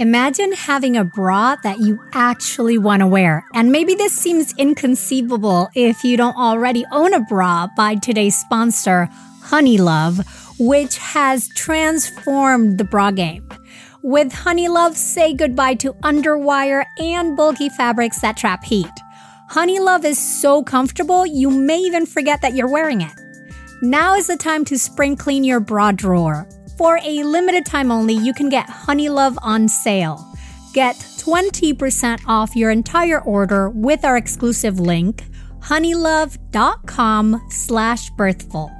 Imagine having a bra that you actually want to wear. And maybe this seems inconceivable if you don't already own a bra by today's sponsor, Honeylove, which has transformed the bra game. With Honeylove, say goodbye to underwire and bulky fabrics that trap heat. Honeylove is so comfortable, you may even forget that you're wearing it. Now is the time to spring clean your bra drawer for a limited time only, you can get Honeylove on sale. Get 20% off your entire order with our exclusive link, honeylove.com slash birthful.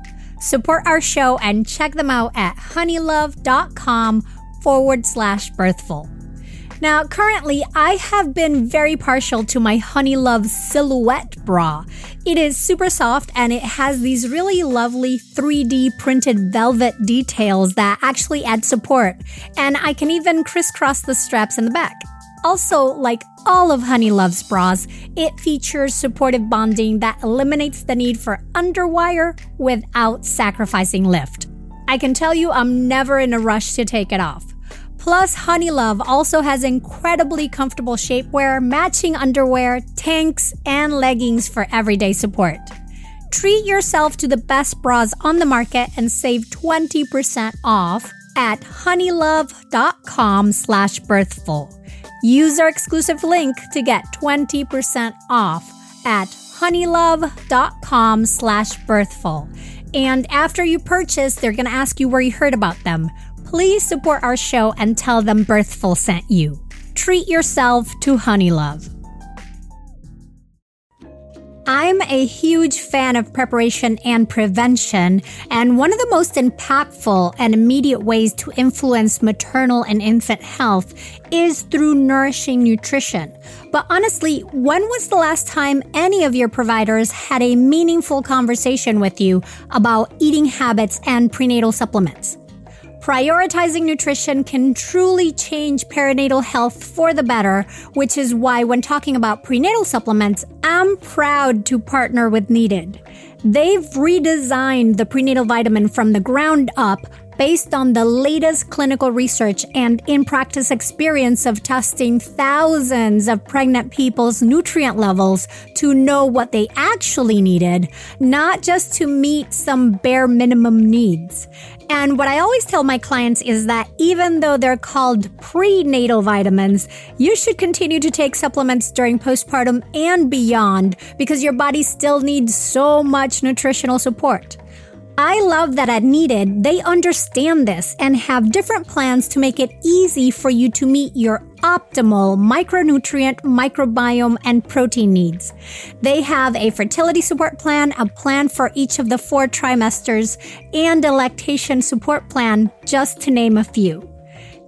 Support our show and check them out at honeylove.com forward slash birthful. Now, currently, I have been very partial to my Honeylove Silhouette bra. It is super soft and it has these really lovely 3D printed velvet details that actually add support. And I can even crisscross the straps in the back. Also, like all of Honeylove's bras, it features supportive bonding that eliminates the need for underwire without sacrificing lift. I can tell you I'm never in a rush to take it off. Plus, Honeylove also has incredibly comfortable shapewear, matching underwear, tanks, and leggings for everyday support. Treat yourself to the best bras on the market and save 20% off at honeylove.com slash birthful. Use our exclusive link to get 20% off at honeylove.com slash birthful. And after you purchase, they're going to ask you where you heard about them please support our show and tell them Birthful sent you. Treat yourself to Honeylove. I'm a huge fan of preparation and prevention, and one of the most impactful and immediate ways to influence maternal and infant health is through nourishing nutrition. But honestly, when was the last time any of your providers had a meaningful conversation with you about eating habits and prenatal supplements? Prioritizing nutrition can truly change perinatal health for the better, which is why when talking about prenatal supplements, I'm proud to partner with Needed. They've redesigned the prenatal vitamin from the ground up based on the latest clinical research and in practice experience of testing thousands of pregnant people's nutrient levels to know what they actually needed, not just to meet some bare minimum needs. And what I always tell my clients is that even though they're called prenatal vitamins, you should continue to take supplements during postpartum and beyond because your body still needs so much nutritional support. I love that at Needed, they understand this and have different plans to make it easy for you to meet your optimal micronutrient, microbiome, and protein needs. They have a fertility support plan, a plan for each of the four trimesters, and a lactation support plan, just to name a few.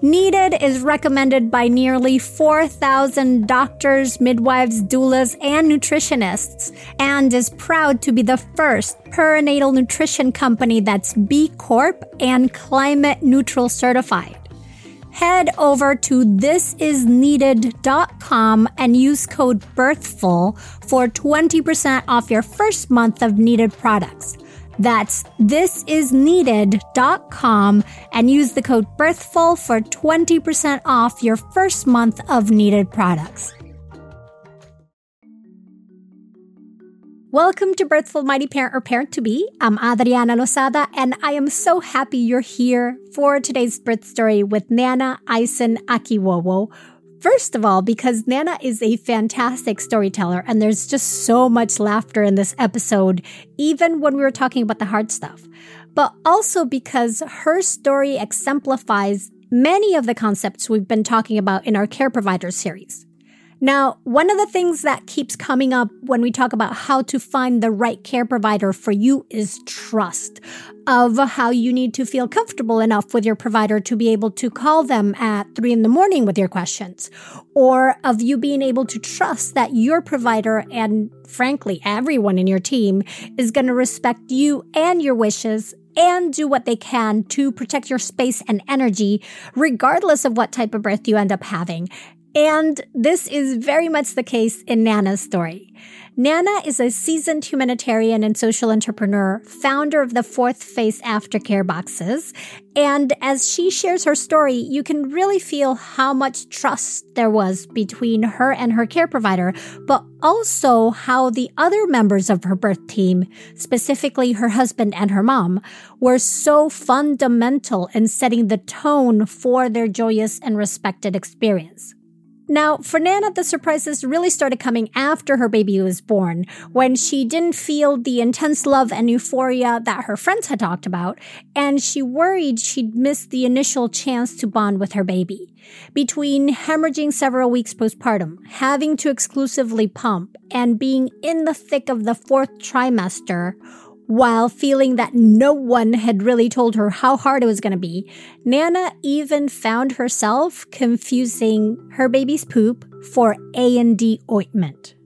Needed is recommended by nearly 4,000 doctors, midwives, doulas, and nutritionists, and is proud to be the first perinatal nutrition company that's B Corp and climate neutral certified. Head over to thisisneeded.com and use code BIRTHFUL for 20% off your first month of needed products. That's thisisneeded.com and use the code BIRTHFUL for 20% off your first month of needed products. Welcome to Birthful Mighty Parent or Parent to Be. I'm Adriana Losada, and I am so happy you're here for today's birth story with Nana Eyeson Akiwowo First of all, because Nana is a fantastic storyteller and there's just so much laughter in this episode, even when we were talking about the hard stuff. But also because her story exemplifies many of the concepts we've been talking about in our care provider series. Now, one of the things that keeps coming up when we talk about how to find the right care provider for you is trust of how you need to feel comfortable enough with your provider to be able to call them at three in the morning with your questions, or of you being able to trust that your provider and frankly, everyone in your team is going to respect you and your wishes and do what they can to protect your space and energy, regardless of what type of birth you end up having And this is very much the case in Nana's story. Nana is a seasoned humanitarian and social entrepreneur, founder of the Fourth Phase Aftercare boxes. And as she shares her story, you can really feel how much trust there was between her and her care provider, but also how the other members of her birth team, specifically her husband and her mom, were so fundamental in setting the tone for their joyous and respected experience. Now, for Nana, the surprises really started coming after her baby was born, when she didn't feel the intense love and euphoria that her friends had talked about, and she worried she'd missed the initial chance to bond with her baby. Between hemorrhaging several weeks postpartum, having to exclusively pump, and being in the thick of the fourth trimester, while feeling that no one had really told her how hard it was going to be, Nana even found herself confusing her baby's poop for A&D ointment.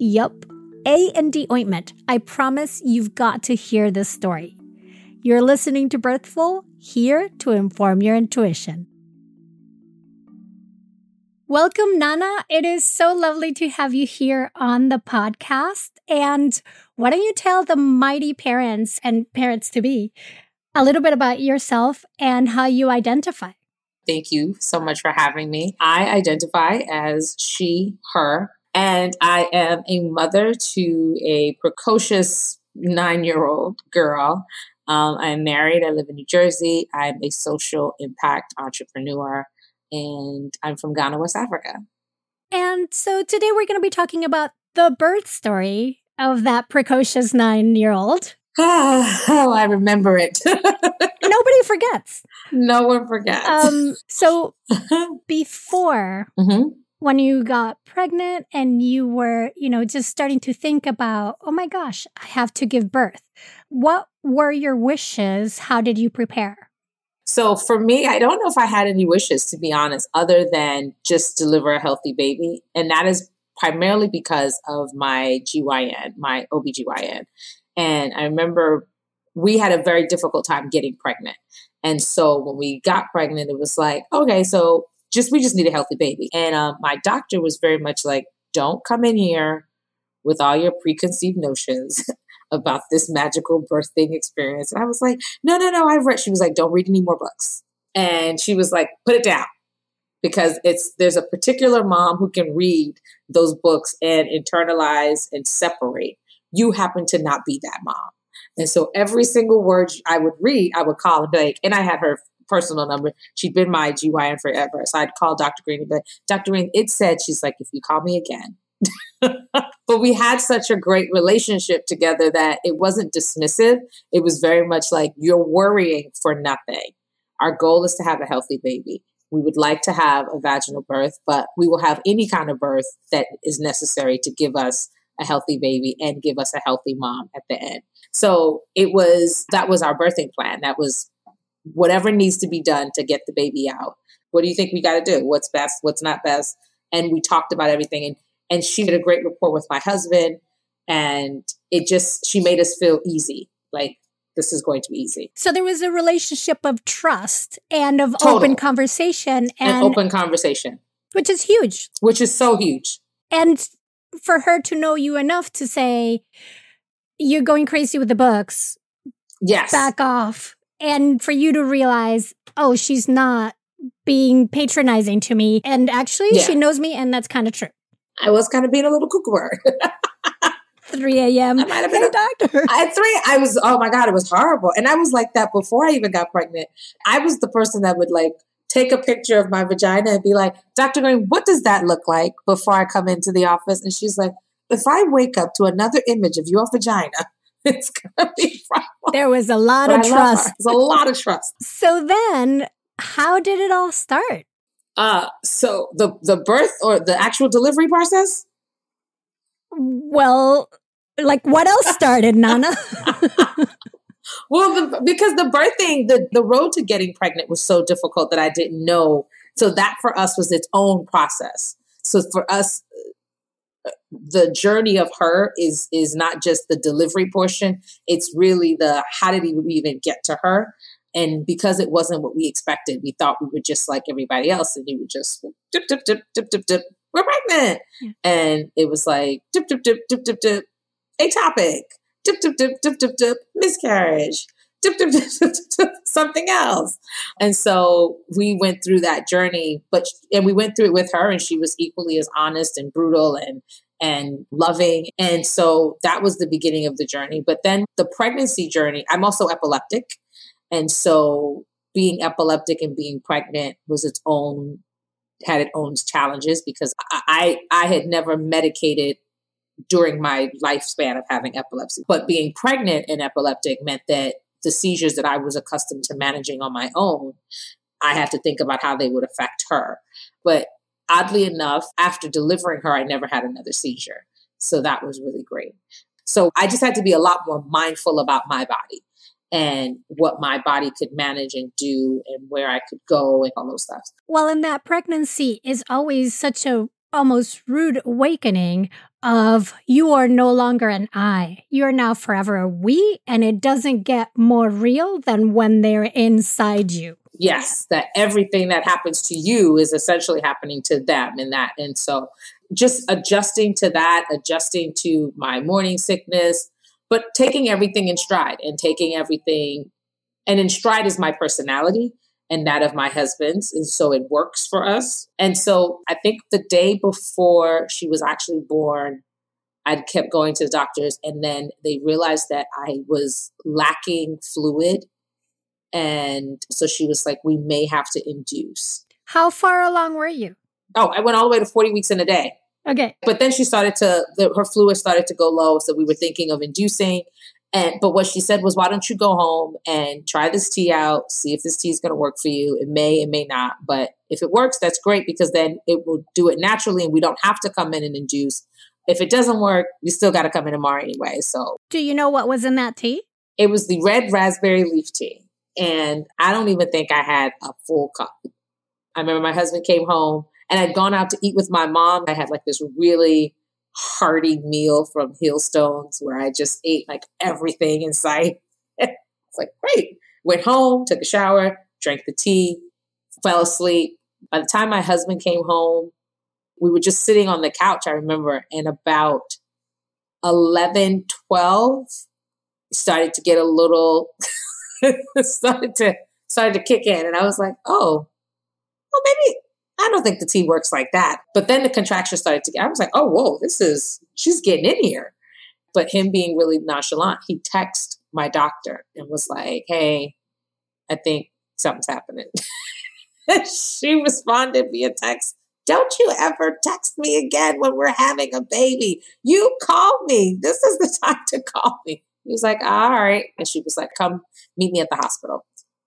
Yup, A&D ointment. I promise you've got to hear this story. You're listening to Birthful, here to inform your intuition. Welcome, Nana. It is so lovely to have you here on the podcast. And why don't you tell the mighty parents and parents to be a little bit about yourself and how you identify? Thank you so much for having me. I identify as she, her, and I am a mother to a precocious nine year old girl. Um, I'm married. I live in New Jersey. I'm a social impact entrepreneur and I'm from Ghana, West Africa. And so today we're going to be talking about the birth story of that precocious nine year old. oh, I remember it. Nobody forgets. No one forgets. Um, so before mm-hmm. when you got pregnant and you were, you know, just starting to think about, oh my gosh, I have to give birth. What were your wishes? How did you prepare? So for me, I don't know if I had any wishes, to be honest, other than just deliver a healthy baby. And that is primarily because of my GYN, my OBGYN. And I remember we had a very difficult time getting pregnant. And so when we got pregnant, it was like, okay, so just we just need a healthy baby. And um, my doctor was very much like, don't come in here with all your preconceived notions. about this magical birthing experience. And I was like, no, no, no, I've read. She was like, don't read any more books. And she was like, put it down because it's there's a particular mom who can read those books and internalize and separate. You happen to not be that mom. And so every single word I would read, I would call and be like, and I had her personal number. She'd been my GYN forever. So I'd call Dr. Green and be like, Dr. Green, it said, she's like, if you call me again, but we had such a great relationship together that it wasn't dismissive. It was very much like, you're worrying for nothing. Our goal is to have a healthy baby. We would like to have a vaginal birth, but we will have any kind of birth that is necessary to give us a healthy baby and give us a healthy mom at the end. So it was, that was our birthing plan. That was whatever needs to be done to get the baby out. What do you think we got to do? What's best? What's not best? And we talked about everything. And and she did a great rapport with my husband and it just she made us feel easy like this is going to be easy. So there was a relationship of trust and of Total. open conversation and, and open conversation. Which is huge. Which is so huge. And for her to know you enough to say you're going crazy with the books. Yes. Back off. And for you to realize oh she's not being patronizing to me. And actually yeah. she knows me and that's kind of true. I was kind of being a little cuckoo bird. 3 a.m. I might have been hey, a doctor. At three, I was, oh my God, it was horrible. And I was like that before I even got pregnant. I was the person that would like take a picture of my vagina and be like, Dr. Green, what does that look like before I come into the office? And she's like, if I wake up to another image of your vagina, it's gonna be There was a lot but of I trust. There's a lot of trust. So then, how did it all start? Uh, so the the birth or the actual delivery process? Well, like what else started, Nana? well, the, because the birthing, the the road to getting pregnant was so difficult that I didn't know. So that for us was its own process. So for us, uh, the journey of her is is not just the delivery portion. It's really the how did we even get to her And because it wasn't what we expected, we thought we were just like everybody else and we would just dip, dip, dip, dip, dip, dip, we're pregnant. Yeah. And it was like dip, dip, dip, dip, dip, dip, ectopic, dip, dip, dip, dip, dip, dip, miscarriage, dip, dip, dip, dip, dip, something else. And so we went through that journey, but, and we went through it with her and she was equally as honest and brutal and and loving. And so that was the beginning of the journey. But then the pregnancy journey, I'm also epileptic. And so being epileptic and being pregnant was its own had its own challenges because I I had never medicated during my lifespan of having epilepsy. But being pregnant and epileptic meant that the seizures that I was accustomed to managing on my own, I had to think about how they would affect her. But oddly enough, after delivering her, I never had another seizure. So that was really great. So I just had to be a lot more mindful about my body and what my body could manage and do and where I could go and all those stuff. Well, in that pregnancy is always such a almost rude awakening of you are no longer an I. You're now forever a we, and it doesn't get more real than when they're inside you. Yes, that everything that happens to you is essentially happening to them in that. And so just adjusting to that, adjusting to my morning sickness, but taking everything in stride and taking everything and in stride is my personality and that of my husband's and so it works for us and so i think the day before she was actually born I'd kept going to the doctors and then they realized that i was lacking fluid and so she was like we may have to induce how far along were you oh i went all the way to 40 weeks in a day Okay. But then she started to, the, her fluid started to go low. So we were thinking of inducing. And, but what she said was, why don't you go home and try this tea out, see if this tea is going to work for you. It may, it may not. But if it works, that's great because then it will do it naturally and we don't have to come in and induce. If it doesn't work, we still got to come in tomorrow anyway. So, do you know what was in that tea? It was the red raspberry leaf tea. And I don't even think I had a full cup. I remember my husband came home and I'd gone out to eat with my mom. I had like this really hearty meal from Hillstones where I just ate like everything in sight. it's like, great. Went home, took a shower, drank the tea, fell asleep. By the time my husband came home, we were just sitting on the couch, I remember, and about 11, 12, started to get a little, started to, started to kick in. And I was like, oh, well, maybe, I don't think the tea works like that. But then the contraction started to get, I was like, oh, whoa, this is, she's getting in here. But him being really nonchalant, he texted my doctor and was like, hey, I think something's happening. she responded via text, don't you ever text me again when we're having a baby. You call me. This is the time to call me. He was like, all right. And she was like, come meet me at the hospital.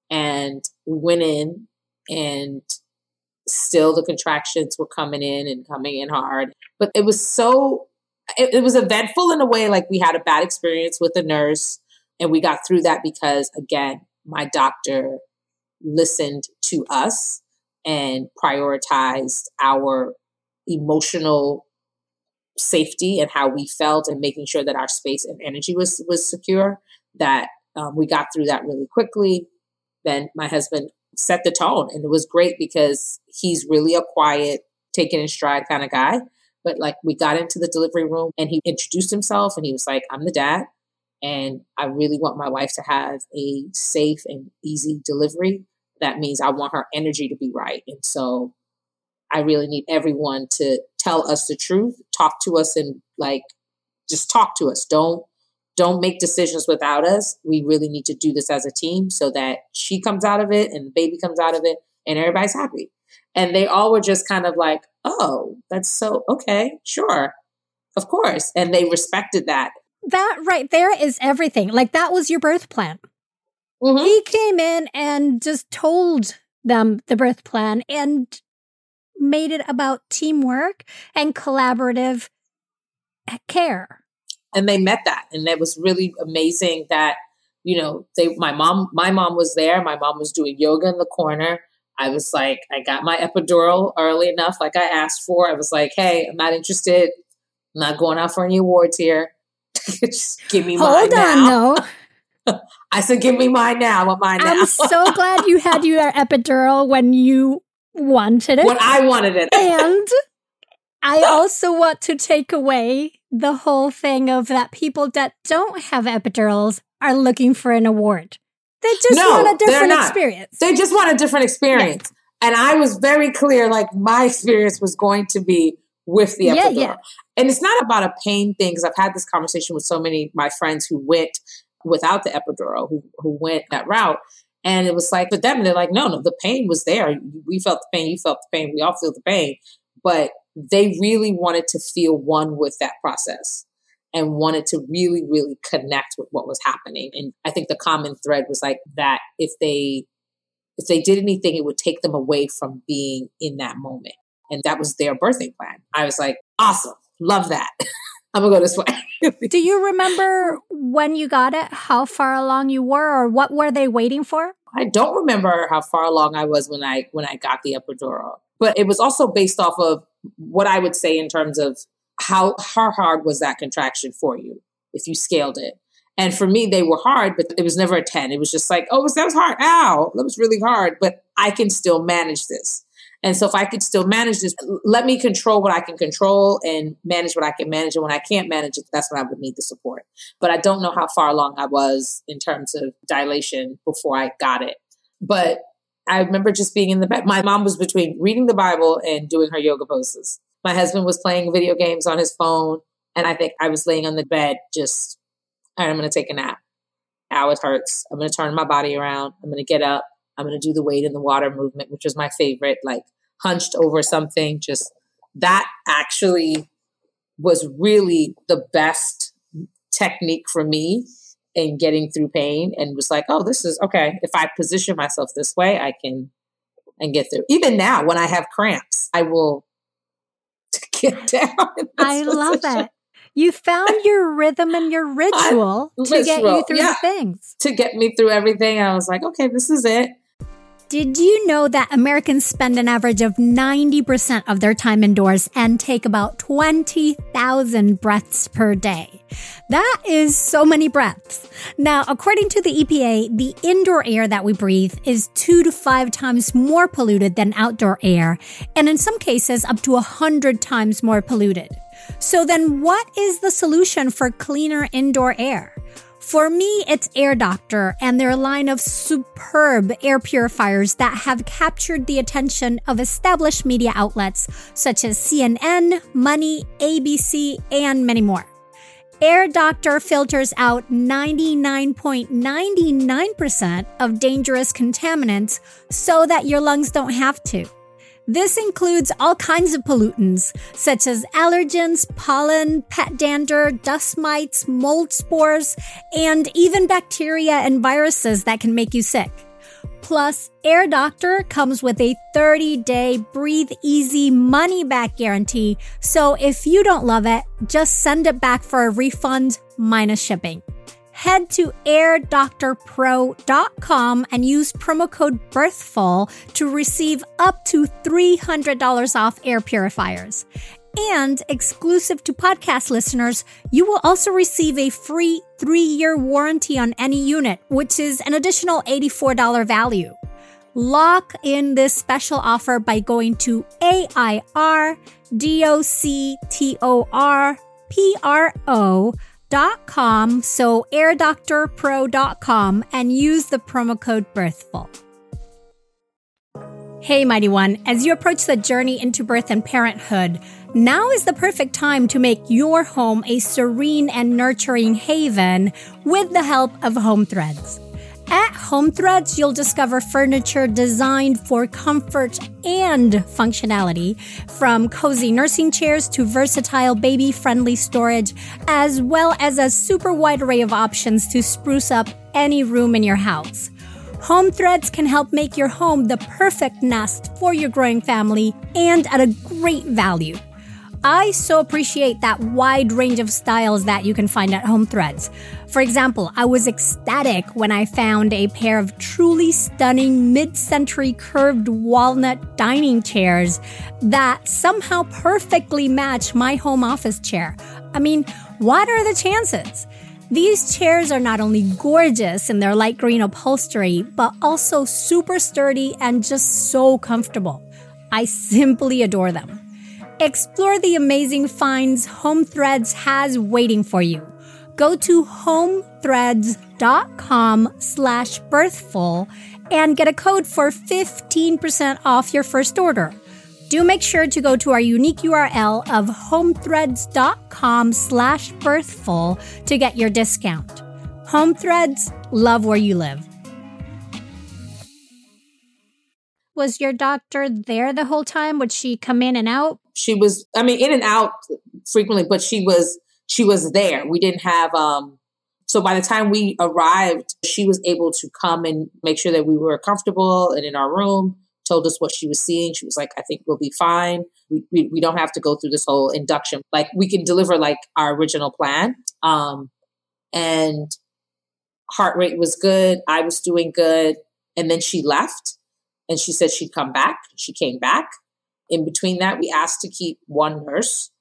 And we went in and still the contractions were coming in and coming in hard. But it was so, it, it was eventful in a way like we had a bad experience with a nurse and we got through that because, again, my doctor listened to us and prioritized our emotional safety and how we felt and making sure that our space and energy was was secure that um, we got through that really quickly then my husband set the tone. And it was great because he's really a quiet, taken in stride kind of guy. But like we got into the delivery room and he introduced himself and he was like, I'm the dad. And I really want my wife to have a safe and easy delivery. That means I want her energy to be right. And so I really need everyone to tell us the truth, talk to us and like just talk to us. Don't don't make decisions without us. We really need to do this as a team so that she comes out of it and the baby comes out of it and everybody's happy. And they all were just kind of like, oh, that's so, okay, sure, of course. And they respected that. That right there is everything. Like that was your birth plan. Mm-hmm. He came in and just told them the birth plan and made it about teamwork and collaborative care and they met that and it was really amazing that you know they my mom my mom was there my mom was doing yoga in the corner i was like i got my epidural early enough like i asked for i was like hey i'm not interested i'm not going out for any awards here just give me hold on now. though I said, give me mine now. I want mine now. I'm so glad you had your epidural when you wanted it. When I wanted it. and I also want to take away the whole thing of that people that don't have epidurals are looking for an award. They just No, want a different experience. They just want a different experience. And I was very clear, like my experience was going to be with the Yeah, epidural. yeah. And it's not about a pain thing, because I've had this conversation with so many of my friends who went without the epidural, who, who went that route. And it was like, for them, they're like, no, no, the pain was there. We felt the pain, you felt the pain, we all feel the pain. But they really wanted to feel one with that process and wanted to really, really connect with what was happening. And I think the common thread was like that if they if they did anything, it would take them away from being in that moment. And that was their birthing plan. I was like, awesome, love that. I'm gonna go this way. Do you remember when you got it, how far along you were, or what were they waiting for? I don't remember how far along I was when I when I got the epidural, but it was also based off of what I would say in terms of how how hard was that contraction for you if you scaled it. And for me, they were hard, but it was never a ten. It was just like, oh, that was hard. Ow, that was really hard, but I can still manage this. And so if I could still manage this, let me control what I can control and manage what I can manage. And when I can't manage it, that's when I would need the support. But I don't know how far along I was in terms of dilation before I got it. But I remember just being in the bed. My mom was between reading the Bible and doing her yoga poses. My husband was playing video games on his phone. And I think I was laying on the bed just, all right, I'm going to take a nap. Ow, it hurts. I'm going to turn my body around. I'm going to get up. I'm going to do the weight in the water movement, which was my favorite, like hunched over something. Just that actually was really the best technique for me in getting through pain and was like, oh, this is okay. If I position myself this way, I can and get through. Even now, when I have cramps, I will get down. I love position it. You found your rhythm and your ritual to get you through yeah. things. To get me through everything, I was like, okay, this is it. Did you know that Americans spend an average of 90% of their time indoors and take about 20,000 breaths per day? That is so many breaths. Now, according to the EPA, the indoor air that we breathe is two to five times more polluted than outdoor air, and in some cases, up to a hundred times more polluted. So then what is the solution for cleaner indoor air? For me, it's Air Doctor and their line of superb air purifiers that have captured the attention of established media outlets such as CNN, Money, ABC, and many more. Air Doctor filters out 99.99% of dangerous contaminants so that your lungs don't have to. This includes all kinds of pollutants, such as allergens, pollen, pet dander, dust mites, mold spores, and even bacteria and viruses that can make you sick. Plus, Air Doctor comes with a 30 day breathe easy money back guarantee. So if you don't love it, just send it back for a refund minus shipping. Head to airdoctorpro.com and use promo code BIRTHFUL to receive up to $300 off air purifiers. And exclusive to podcast listeners, you will also receive a free three year warranty on any unit, which is an additional $84 value. Lock in this special offer by going to A-I-R-D-O-C-T-O-R-P-R-O dot com, so airdoctorpro.com, and use the promo code BIRTHFUL. Hey, Mighty One, as you approach the journey into birth and parenthood, now is the perfect time to make your home a serene and nurturing haven with the help of Home Threads. At Home Threads, you'll discover furniture designed for comfort and functionality, from cozy nursing chairs to versatile baby friendly storage, as well as a super wide array of options to spruce up any room in your house. Home Threads can help make your home the perfect nest for your growing family and at a great value. I so appreciate that wide range of styles that you can find at Home Threads. For example, I was ecstatic when I found a pair of truly stunning mid century curved walnut dining chairs that somehow perfectly match my home office chair. I mean, what are the chances? These chairs are not only gorgeous in their light green upholstery, but also super sturdy and just so comfortable. I simply adore them. Explore the amazing finds Home Threads has waiting for you. Go to homethreads.com slash birthful and get a code for 15% off your first order. Do make sure to go to our unique URL of homethreads.com slash birthful to get your discount. Home Threads, love where you live. Was your doctor there the whole time? Would she come in and out? She was, I mean, in and out frequently, but she was, she was there. We didn't have, um, so by the time we arrived, she was able to come and make sure that we were comfortable and in our room, told us what she was seeing. She was like, I think we'll be fine. We, we, we don't have to go through this whole induction. Like we can deliver like our original plan. Um, and heart rate was good. I was doing good. And then she left and she said she'd come back. She came back. In between that, we asked to keep one nurse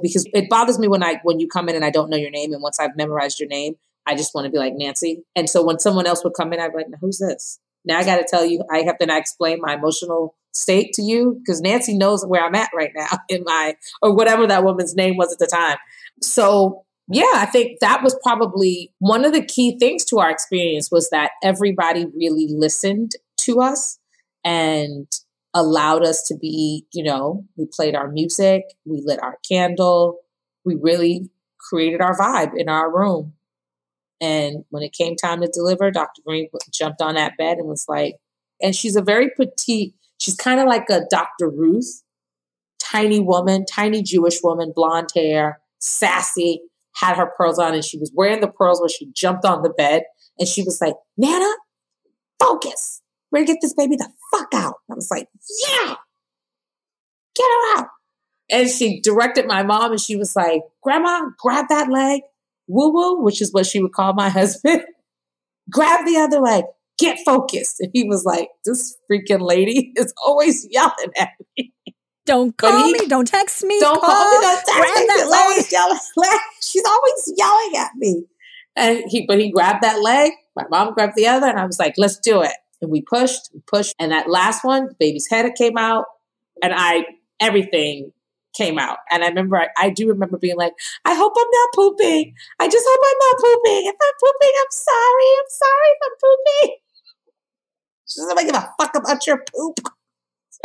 because it bothers me when I when you come in and I don't know your name, and once I've memorized your name, I just want to be like Nancy. And so when someone else would come in, I'd be like, "Who's this?" Now I got to tell you, I have to now explain my emotional state to you because Nancy knows where I'm at right now in my or whatever that woman's name was at the time. So yeah, I think that was probably one of the key things to our experience was that everybody really listened to us and allowed us to be, you know, we played our music, we lit our candle, we really created our vibe in our room. And when it came time to deliver, Dr. Green jumped on that bed and was like, and she's a very petite, she's kind of like a Dr. Ruth, tiny woman, tiny Jewish woman, blonde hair, sassy, had her pearls on, and she was wearing the pearls when she jumped on the bed. And she was like, Nana, focus. We're gonna get this baby the fuck out. I was like, yeah, get her out. And she directed my mom and she was like, Grandma, grab that leg, woo woo, which is what she would call my husband. grab the other leg, get focused. And he was like, this freaking lady is always yelling at me. Don't call he, me. Don't text me. Don't call, call me. Don't text grab me. That always yelling. She's always yelling at me. And he, but he grabbed that leg. My mom grabbed the other, and I was like, "Let's do it." And we pushed, we pushed, and that last one, baby's head came out, and I everything came out. And I remember, I, I, do remember being like, I hope I'm not pooping. I just hope I'm not pooping. If I'm pooping, I'm sorry. I'm sorry if I'm pooping. She doesn't give a fuck about your poop.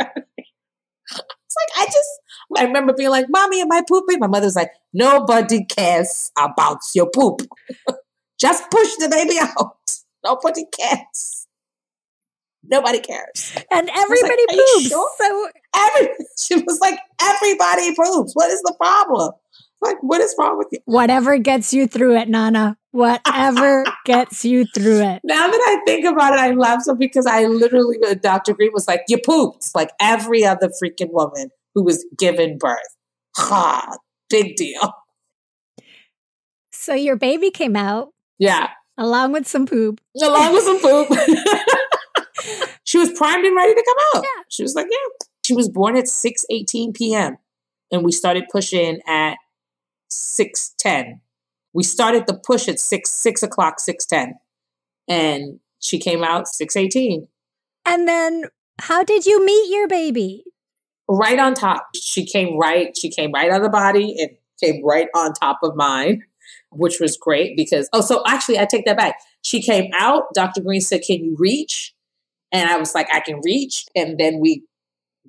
it's like, I just, I remember being like, Mommy, am I pooping? My mother's like, Nobody cares about your poop. just push the baby out. Nobody cares. Nobody cares. And everybody like, poops. Sure? So every she was like, everybody poops. What is the problem? Like, what is wrong with you? Whatever gets you through it, Nana. Whatever gets you through it. Now that I think about it, I laugh so because I literally, uh, Dr. Green was like, you pooped. Like every other freaking woman who was given birth. Ha, big deal. So your baby came out. Yeah. Along with some poop. Along with some poop. she was primed and ready to come out. Yeah. She was like, yeah. She was born at 6 18 p.m. And we started pushing at 6 10. We started the push at 6 6 o'clock, 6 10. And she came out 6 18. And then how did you meet your baby? Right on top. She came right, she came right on the body and came right on top of mine, which was great because, oh, so actually, I take that back. She came out. Dr. Green said, Can you reach? And I was like, I can reach. And then we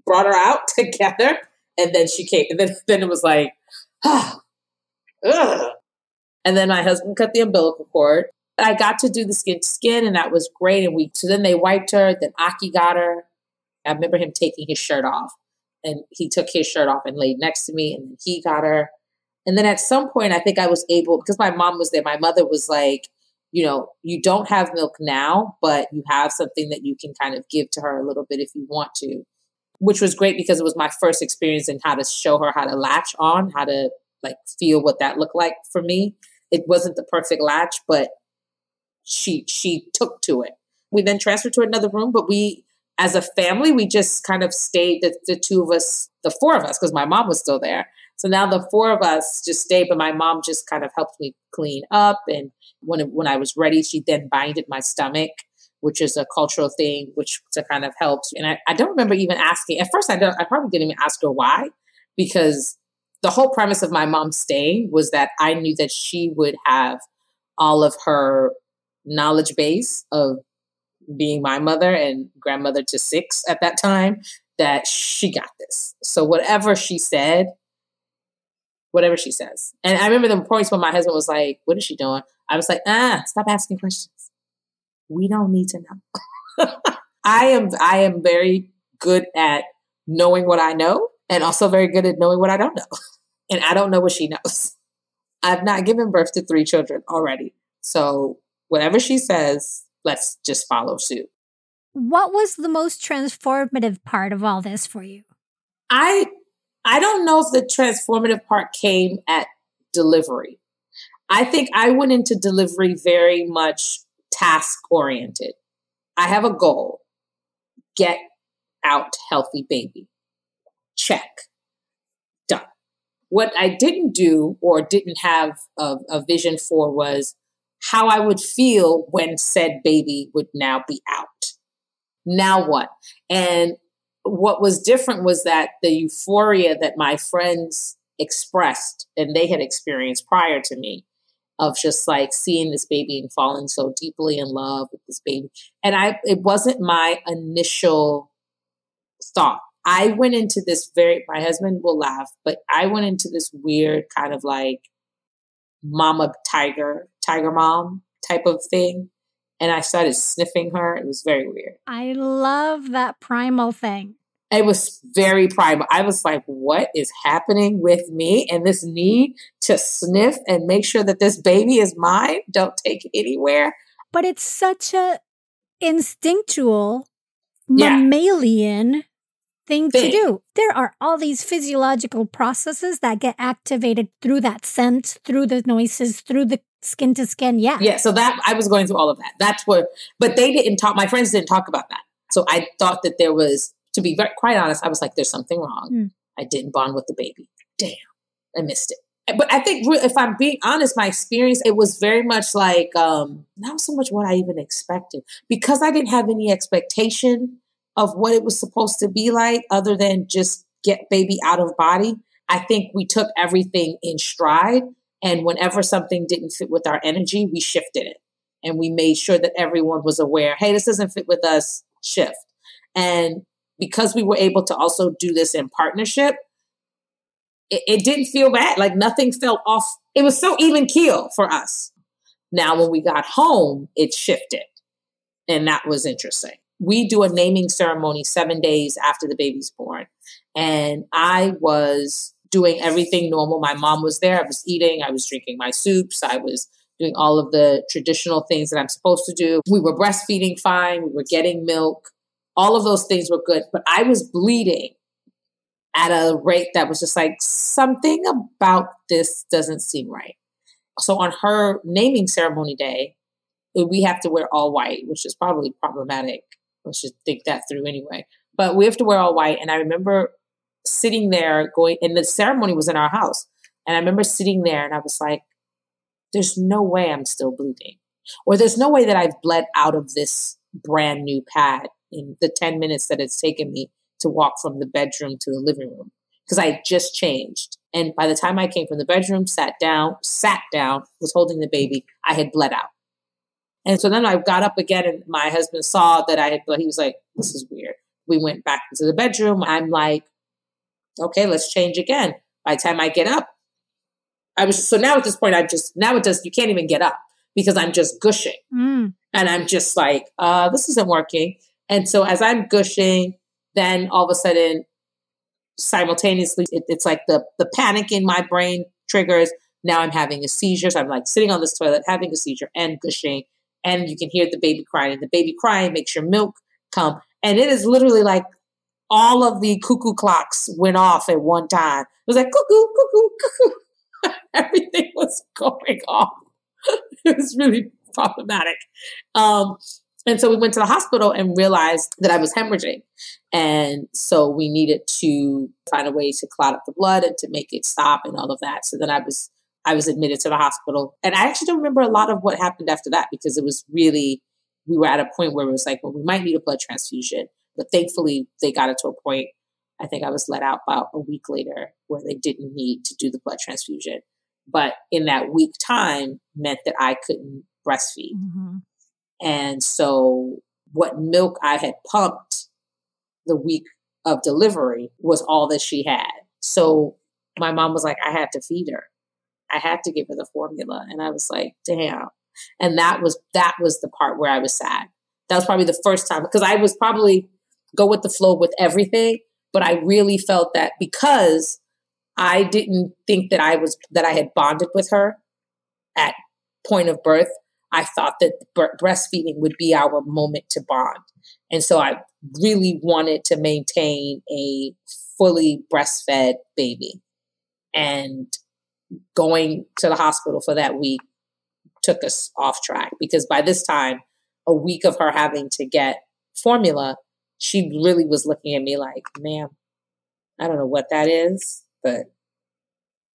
brought her out together. And then she came. And then, then it was like, ah, ugh. And then my husband cut the umbilical cord. I got to do the skin to skin, and that was great. And we so then they wiped her. Then Aki got her. I remember him taking his shirt off, and he took his shirt off and laid next to me, and he got her. And then at some point, I think I was able because my mom was there. My mother was like, you know, you don't have milk now, but you have something that you can kind of give to her a little bit if you want to, which was great because it was my first experience in how to show her how to latch on, how to like feel what that looked like for me. It wasn't the perfect latch, but she she took to it. We then transferred to another room, but we as a family, we just kind of stayed the, the two of us, the four of us, because my mom was still there. So now the four of us just stayed, but my mom just kind of helped me clean up. And when when I was ready, she then binded my stomach, which is a cultural thing, which to kind of helps. And I, I don't remember even asking. At first, I don't. I probably didn't even ask her why, because the whole premise of my mom staying was that I knew that she would have all of her knowledge base of being my mother and grandmother to six at that time that she got this. So whatever she said, whatever she says. And I remember the points when my husband was like, What is she doing? I was like, ah, stop asking questions. We don't need to know. I am I am very good at knowing what I know and also very good at knowing what I don't know. And I don't know what she knows. I've not given birth to three children already. So whatever she says, let's just follow suit. What was the most transformative part of all this for you? I I don't know if the transformative part came at delivery. I think I went into delivery very much task oriented. I have a goal. Get out healthy baby. Check. Done. What I didn't do or didn't have a, a vision for was how I would feel when said baby would now be out. Now what? And what was different was that the euphoria that my friends expressed and they had experienced prior to me of just like seeing this baby and falling so deeply in love with this baby. And I it wasn't my initial thought. I went into this very my husband will laugh, but I went into this weird kind of like mama tiger, tiger mom type of thing. And I started sniffing her. It was very weird. I love that primal thing. It was very primal. I was like, what is happening with me and this need to sniff and make sure that this baby is mine? Don't take it anywhere. But it's such a instinctual yeah. mammalian thing, thing, to do. There are all these physiological processes that get activated through that scent, through the noises, through the skin to skin. Yeah. Yeah. So that I was going through all of that. That's what, but they didn't talk, my friends didn't talk about that. So I thought that there was, to be very, quite honest, I was like, there's something wrong. Mm. I didn't bond with the baby. Damn. I missed it. But I think if I'm being honest, my experience, it was very much like, um, not so much what I even expected because I didn't have any expectation of what it was supposed to be like other than just get baby out of body. I think we took everything in stride. And whenever something didn't fit with our energy, we shifted it. And we made sure that everyone was aware hey, this doesn't fit with us, shift. And because we were able to also do this in partnership, it, it didn't feel bad. Like nothing felt off. It was so even keel for us. Now, when we got home, it shifted. And that was interesting we do a naming ceremony seven days after the baby's born. And I was doing everything normal. My mom was there. I was eating. I was drinking my soups. I was doing all of the traditional things that I'm supposed to do. We were breastfeeding fine. We were getting milk. All of those things were good. But I was bleeding at a rate that was just like, something about this doesn't seem right. So on her naming ceremony day, we have to wear all white, which is probably problematic I should think that through anyway. But we have to wear all white. And I remember sitting there going, and the ceremony was in our house. And I remember sitting there and I was like, there's no way I'm still bleeding. Or there's no way that I've bled out of this brand new pad in the 10 minutes that it's taken me to walk from the bedroom to the living room because I just changed. And by the time I came from the bedroom, sat down, sat down, was holding the baby, I had bled out. And so then I got up again and my husband saw that I had, he was like, this is weird. We went back into the bedroom. I'm like, okay, let's change again. By the time I get up, I was, so now at this point, I'm just, now it does, you can't even get up because I'm just gushing. Mm. And I'm just like, uh, this isn't working. And so as I'm gushing, then all of a sudden, simultaneously, it, it's like the, the panic in my brain triggers. Now I'm having a seizure. So I'm like sitting on this toilet, having a seizure and gushing and you can hear the baby crying. And the baby crying makes your milk come. And it is literally like all of the cuckoo clocks went off at one time. It was like cuckoo, cuckoo, cuckoo. Everything was going off. it was really problematic. Um, And so we went to the hospital and realized that I was hemorrhaging. And so we needed to find a way to clot up the blood and to make it stop and all of that. So then I was I was admitted to the hospital. And I actually don't remember a lot of what happened after that because it was really we were at a point where it was like, well, we might need a blood transfusion. But thankfully they got it to a point I think I was let out about a week later where they didn't need to do the blood transfusion. But in that week time meant that I couldn't breastfeed. Mm-hmm. And so what milk I had pumped the week of delivery was all that she had. So my mom was like, I had to feed her. I had to give her the formula. And I was like, damn. And that was that was the part where I was sad. That was probably the first time because I was probably go with the flow with everything, but I really felt that because I didn't think that I was that I had bonded with her at point of birth. I thought that breastfeeding would be our moment to bond. And so I really wanted to maintain a fully breastfed baby. And going to the hospital for that week took us off track because by this time, a week of her having to get formula, she really was looking at me like, ma'am, I don't know what that is, but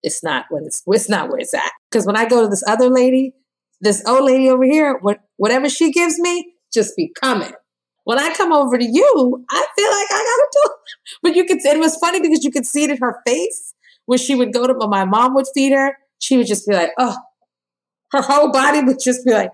it's not what it's it's not where it's at. Because when I go to this other lady, this old lady over here, what whatever she gives me, just be coming. When I come over to you, I feel like I gotta do it. But you could it was funny because you could see it in her face when she would go to when my mom would feed her, she would just be like, oh, her whole body would just be like,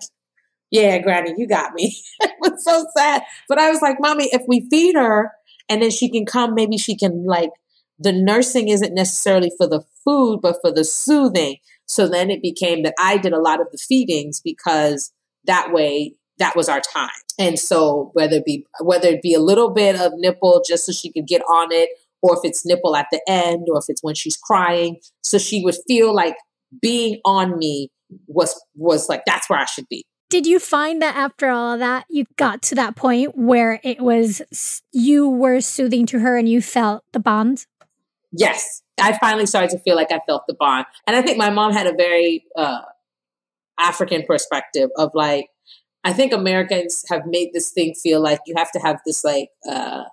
yeah, Granny, you got me. it was so sad. But I was like, Mommy, if we feed her and then she can come, maybe she can like the nursing isn't necessarily for the food, but for the soothing. So then it became that I did a lot of the feedings because that way that was our time. And so whether it be whether it be a little bit of nipple just so she could get on it, or if it's nipple at the end, or if it's when she's crying, so she would feel like being on me was was like that's where I should be. Did you find that after all of that, you got to that point where it was you were soothing to her and you felt the bond? Yes, I finally started to feel like I felt the bond. And I think my mom had a very uh, African perspective of like, I think Americans have made this thing feel like you have to have this like, uh,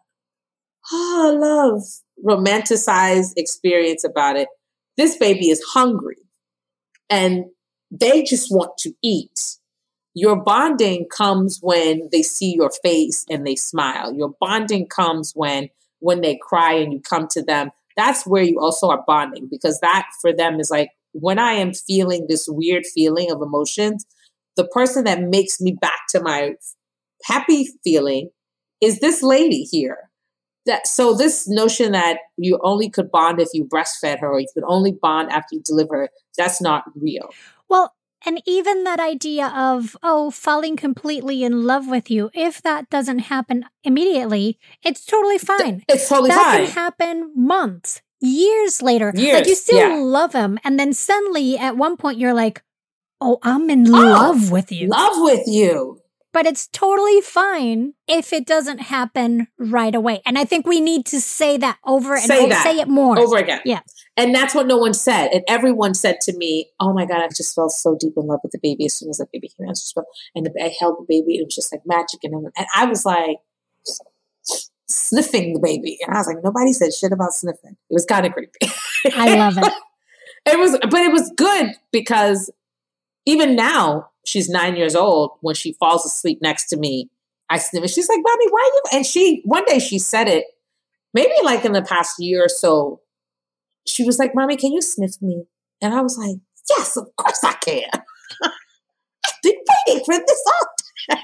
oh, love, romanticized experience about it. This baby is hungry and they just want to eat. Your bonding comes when they see your face and they smile. Your bonding comes when when they cry and you come to them that's where you also are bonding because that for them is like when I am feeling this weird feeling of emotions, the person that makes me back to my happy feeling is this lady here. That so this notion that you only could bond if you breastfed her or you could only bond after you deliver her, that's not real. Well, and even that idea of, oh, falling completely in love with you, if that doesn't happen immediately, it's totally fine. It's totally that fine. That can happen months, years later. Years, like you still yeah. love him. And then suddenly at one point you're like, oh, I'm in oh, love with you. Love with you. But it's totally fine if it doesn't happen right away. And I think we need to say that over and say over, that. say it more. Over again. Yeah. And that's what no one said. And everyone said to me, Oh my God, I just fell so deep in love with the baby as soon as the baby came out. And I held the baby, and it was just like magic. And, and I was like, sniffing the baby. And I was like, nobody said shit about sniffing. It was kind of creepy. I love it. it was, but it was good because even now, she's nine years old. When she falls asleep next to me, I sniff. She's like, "Mommy, why you?" And she one day she said it, maybe like in the past year or so she was like, Mommy, can you sniff me? And I was like, Yes, of course I can. I've been waiting for this all day.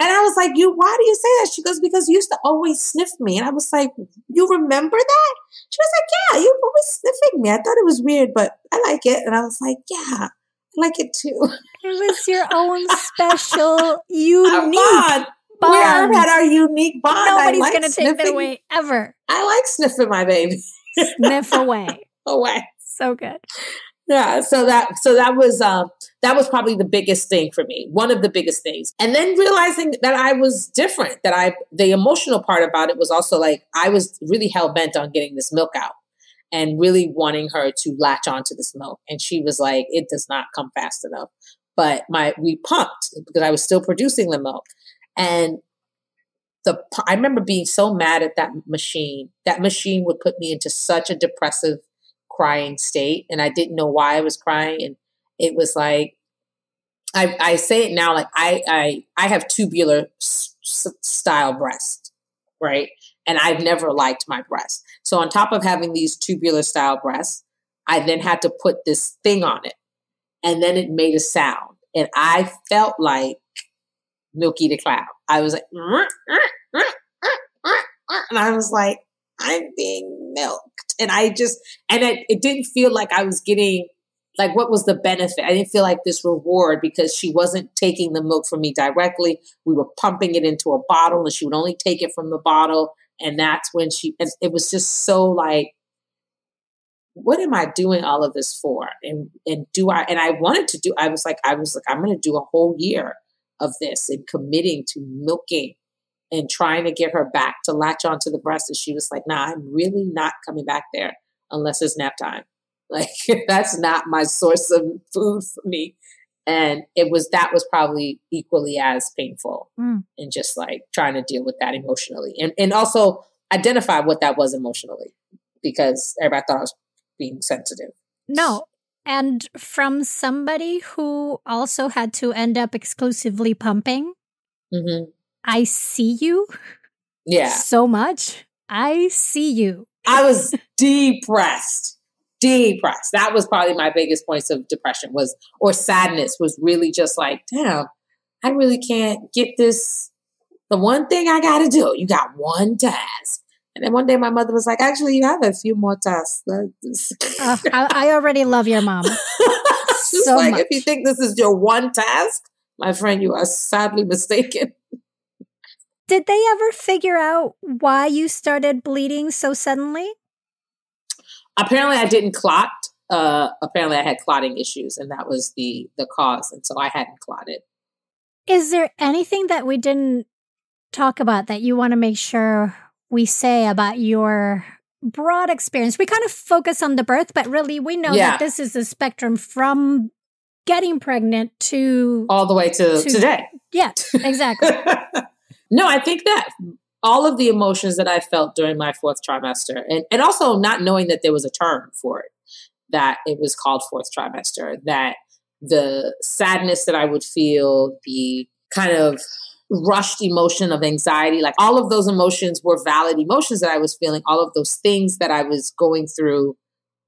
And I was like, You, why do you say that? She goes, Because you used to always sniff me. And I was like, You remember that? She was like, Yeah, you were always sniffing me. I thought it was weird, but I like it. And I was like, Yeah, like it too. It was your own special, unique bond. bond. We had our unique bond. Nobody's like going to take that away ever. I like sniffing my baby sniff away. away. So good. Yeah, so that so that was um that was probably the biggest thing for me. One of the biggest things. And then realizing that I was different, that I the emotional part about it was also like I was really hell bent on getting this milk out and really wanting her to latch onto this milk. And she was like, it does not come fast enough. But my we pumped because I was still producing the milk. And the I remember being so mad at that machine. That machine would put me into such a depressive crying state and I didn't know why I was crying and it was like I, I say it now like I I I have tubular s- style breast, right? And I've never liked my breast. So on top of having these tubular style breasts, I then had to put this thing on it. And then it made a sound. And I felt like Milky the Cloud. I was like, and I was like, I'm being milked. And I just, and it, it didn't feel like I was getting, like, what was the benefit? I didn't feel like this reward because she wasn't taking the milk from me directly. We were pumping it into a bottle and she would only take it from the bottle. And that's when she, it was just so like, what am I doing all of this for? And and do I and I wanted to do I was like I was like I'm going to do a whole year of this and committing to milking and trying to get her back to latch onto the breast and she was like, "Nah, I'm really not coming back there unless it's nap time." Like that's not my source of food for me. And it was that was probably equally as painful mm. and just like trying to deal with that emotionally and and also identify what that was emotionally because everybody thought I was being sensitive. No. And from somebody who also had to end up exclusively pumping, mm-hmm. I see you. Yeah. So much. I see you. I was depressed. Depressed. That was probably my biggest points of depression was or sadness was really just like, damn, I really can't get this. The one thing I gotta do, you got one task. And then one day my mother was like, actually, you have a few more tasks. uh, I, I, already love your mom. so like, much. if you think this is your one task, my friend, you are sadly mistaken. Did they ever figure out why you started bleeding so suddenly? Apparently, I didn't clot. Uh, apparently, I had clotting issues, and that was the the cause. And so I hadn't clotted. Is there anything that we didn't talk about that you want to make sure we say about your broad experience. We kind of focus on the birth, but really we know yeah. that this is a spectrum from getting pregnant to all the way to, to today. Yeah, exactly. no, I think that all of the emotions that I felt during my fourth trimester, and, and also not knowing that there was a term for it, that it was called fourth trimester, that the sadness that I would feel, the kind of rushed emotion of anxiety. Like all of those emotions were valid emotions that I was feeling. All of those things that I was going through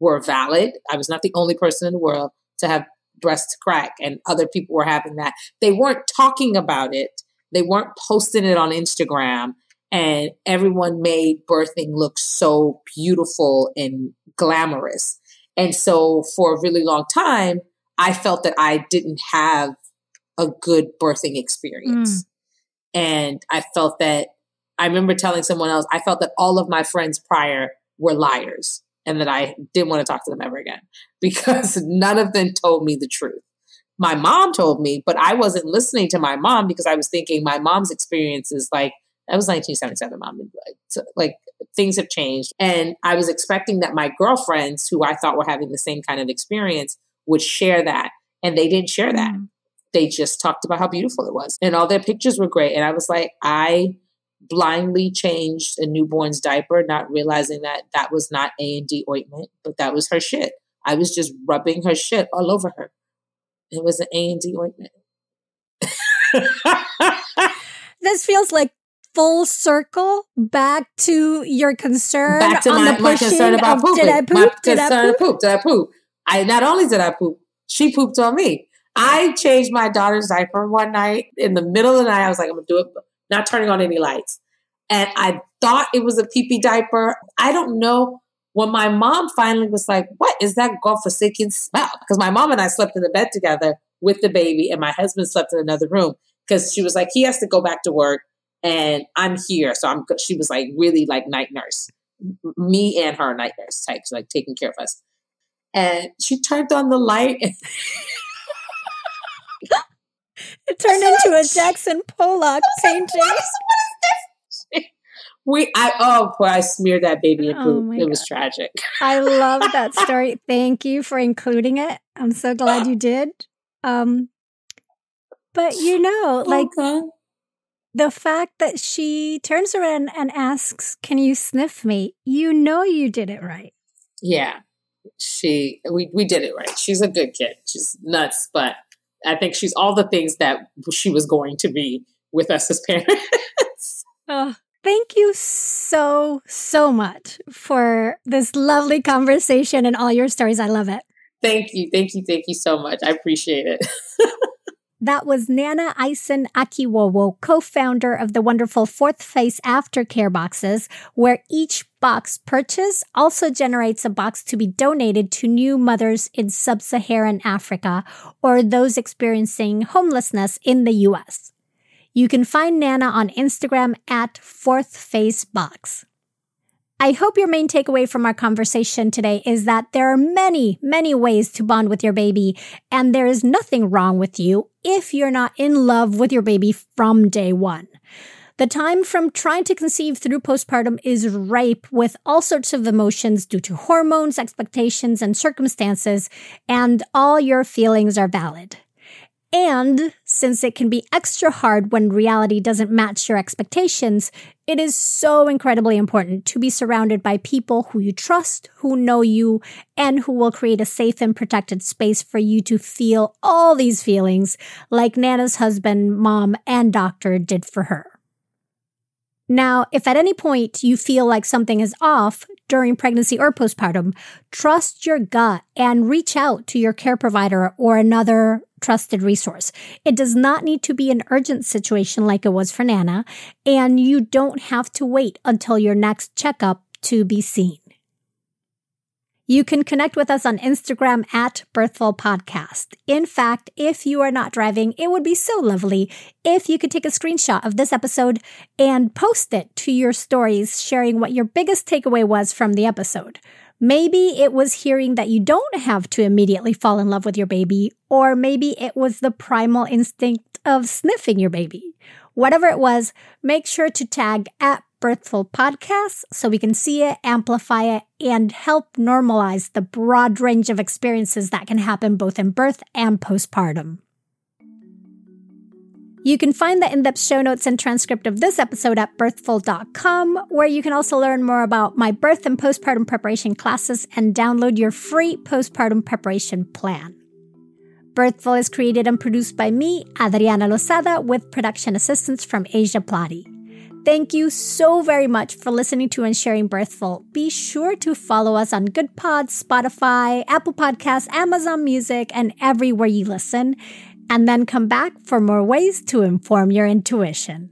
were valid. I was not the only person in the world to have breast crack, and other people were having that. They weren't talking about it, they weren't posting it on Instagram. And everyone made birthing look so beautiful and glamorous. And so for a really long time, I felt that I didn't have a good birthing experience. Mm. And I felt that I remember telling someone else, I felt that all of my friends prior were liars and that I didn't want to talk to them ever again because none of them told me the truth. My mom told me, but I wasn't listening to my mom because I was thinking my mom's experience is like, that was 1977, mom. So, like things have changed. And I was expecting that my girlfriends, who I thought were having the same kind of experience, would share that. And they didn't share that. Mm they just talked about how beautiful it was. And all their pictures were great. And I was like, I blindly changed a newborn's diaper, not realizing that that was not A and D ointment, but that was her shit. I was just rubbing her shit all over her. It was an A and D ointment. this feels like full circle back to your concern back to my, my concern about pooping. Did I poop? My did I poop? poop? Did I poop? I not only did I poop, she pooped on me. I changed my daughter's diaper one night in the middle of the night. I was like, I'm gonna do it, not turning on any lights. And I thought it was a pee diaper. I don't know. When my mom finally was like, What is that godforsaken smell? Because my mom and I slept in the bed together with the baby, and my husband slept in another room because she was like, He has to go back to work, and I'm here. So I'm, she was like, really like night nurse, me and her night nurse type, like taking care of us. And she turned on the light. it turned into a Jackson Pollock painting. We, I, oh boy, I smeared that baby in poop. Oh it God. was tragic. I love that story. Thank you for including it. I'm so glad you did. Um, but you know, like, okay. The fact that she turns around and asks, Can you sniff me? You know you did it right. Yeah. She we we did it right. She's a good kid. She's nuts, but I think she's all the things that she was going to be with us as parents. oh, thank you so, so much for this lovely conversation and all your stories. I love it. Thank you. Thank you. Thank you so much. I appreciate it. That was Nana Eyeson Akiwowo, co-founder of the wonderful Fourth Phase Aftercare boxes, where each box purchase also generates a box to be donated to new mothers in sub-Saharan Africa or those experiencing homelessness in the US. You can find Nana on Instagram at Fourth Phase Box. I hope your main takeaway from our conversation today is that there are many, many ways to bond with your baby, and there is nothing wrong with you if you're not in love with your baby from day one. The time from trying to conceive through postpartum is ripe with all sorts of emotions due to hormones, expectations, and circumstances, and all your feelings are valid. And since it can be extra hard when reality doesn't match your expectations, it is so incredibly important to be surrounded by people who you trust, who know you, and who will create a safe and protected space for you to feel all these feelings like Nana's husband, mom, and doctor did for her. Now, if at any point you feel like something is off during pregnancy or postpartum, trust your gut and reach out to your care provider or another trusted resource. It does not need to be an urgent situation like it was for Nana, and you don't have to wait until your next checkup to be seen. You can connect with us on Instagram at Birthful Podcast. In fact, if you are not driving, it would be so lovely if you could take a screenshot of this episode and post it to your stories, sharing what your biggest takeaway was from the episode. Maybe it was hearing that you don't have to immediately fall in love with your baby, or maybe it was the primal instinct of sniffing your baby. Whatever it was, make sure to tag at Birthful Podcasts so we can see it, amplify it, and help normalize the broad range of experiences that can happen both in birth and postpartum. You can find the in depth show notes and transcript of this episode at birthful.com, where you can also learn more about my birth and postpartum preparation classes and download your free postpartum preparation plan. Birthful is created and produced by me, Adriana Lozada, with production assistance from Asia Plati. Thank you so very much for listening to and sharing Birthful. Be sure to follow us on Goodpods, Spotify, Apple Podcasts, Amazon Music, and everywhere you listen. And then come back for more ways to inform your intuition.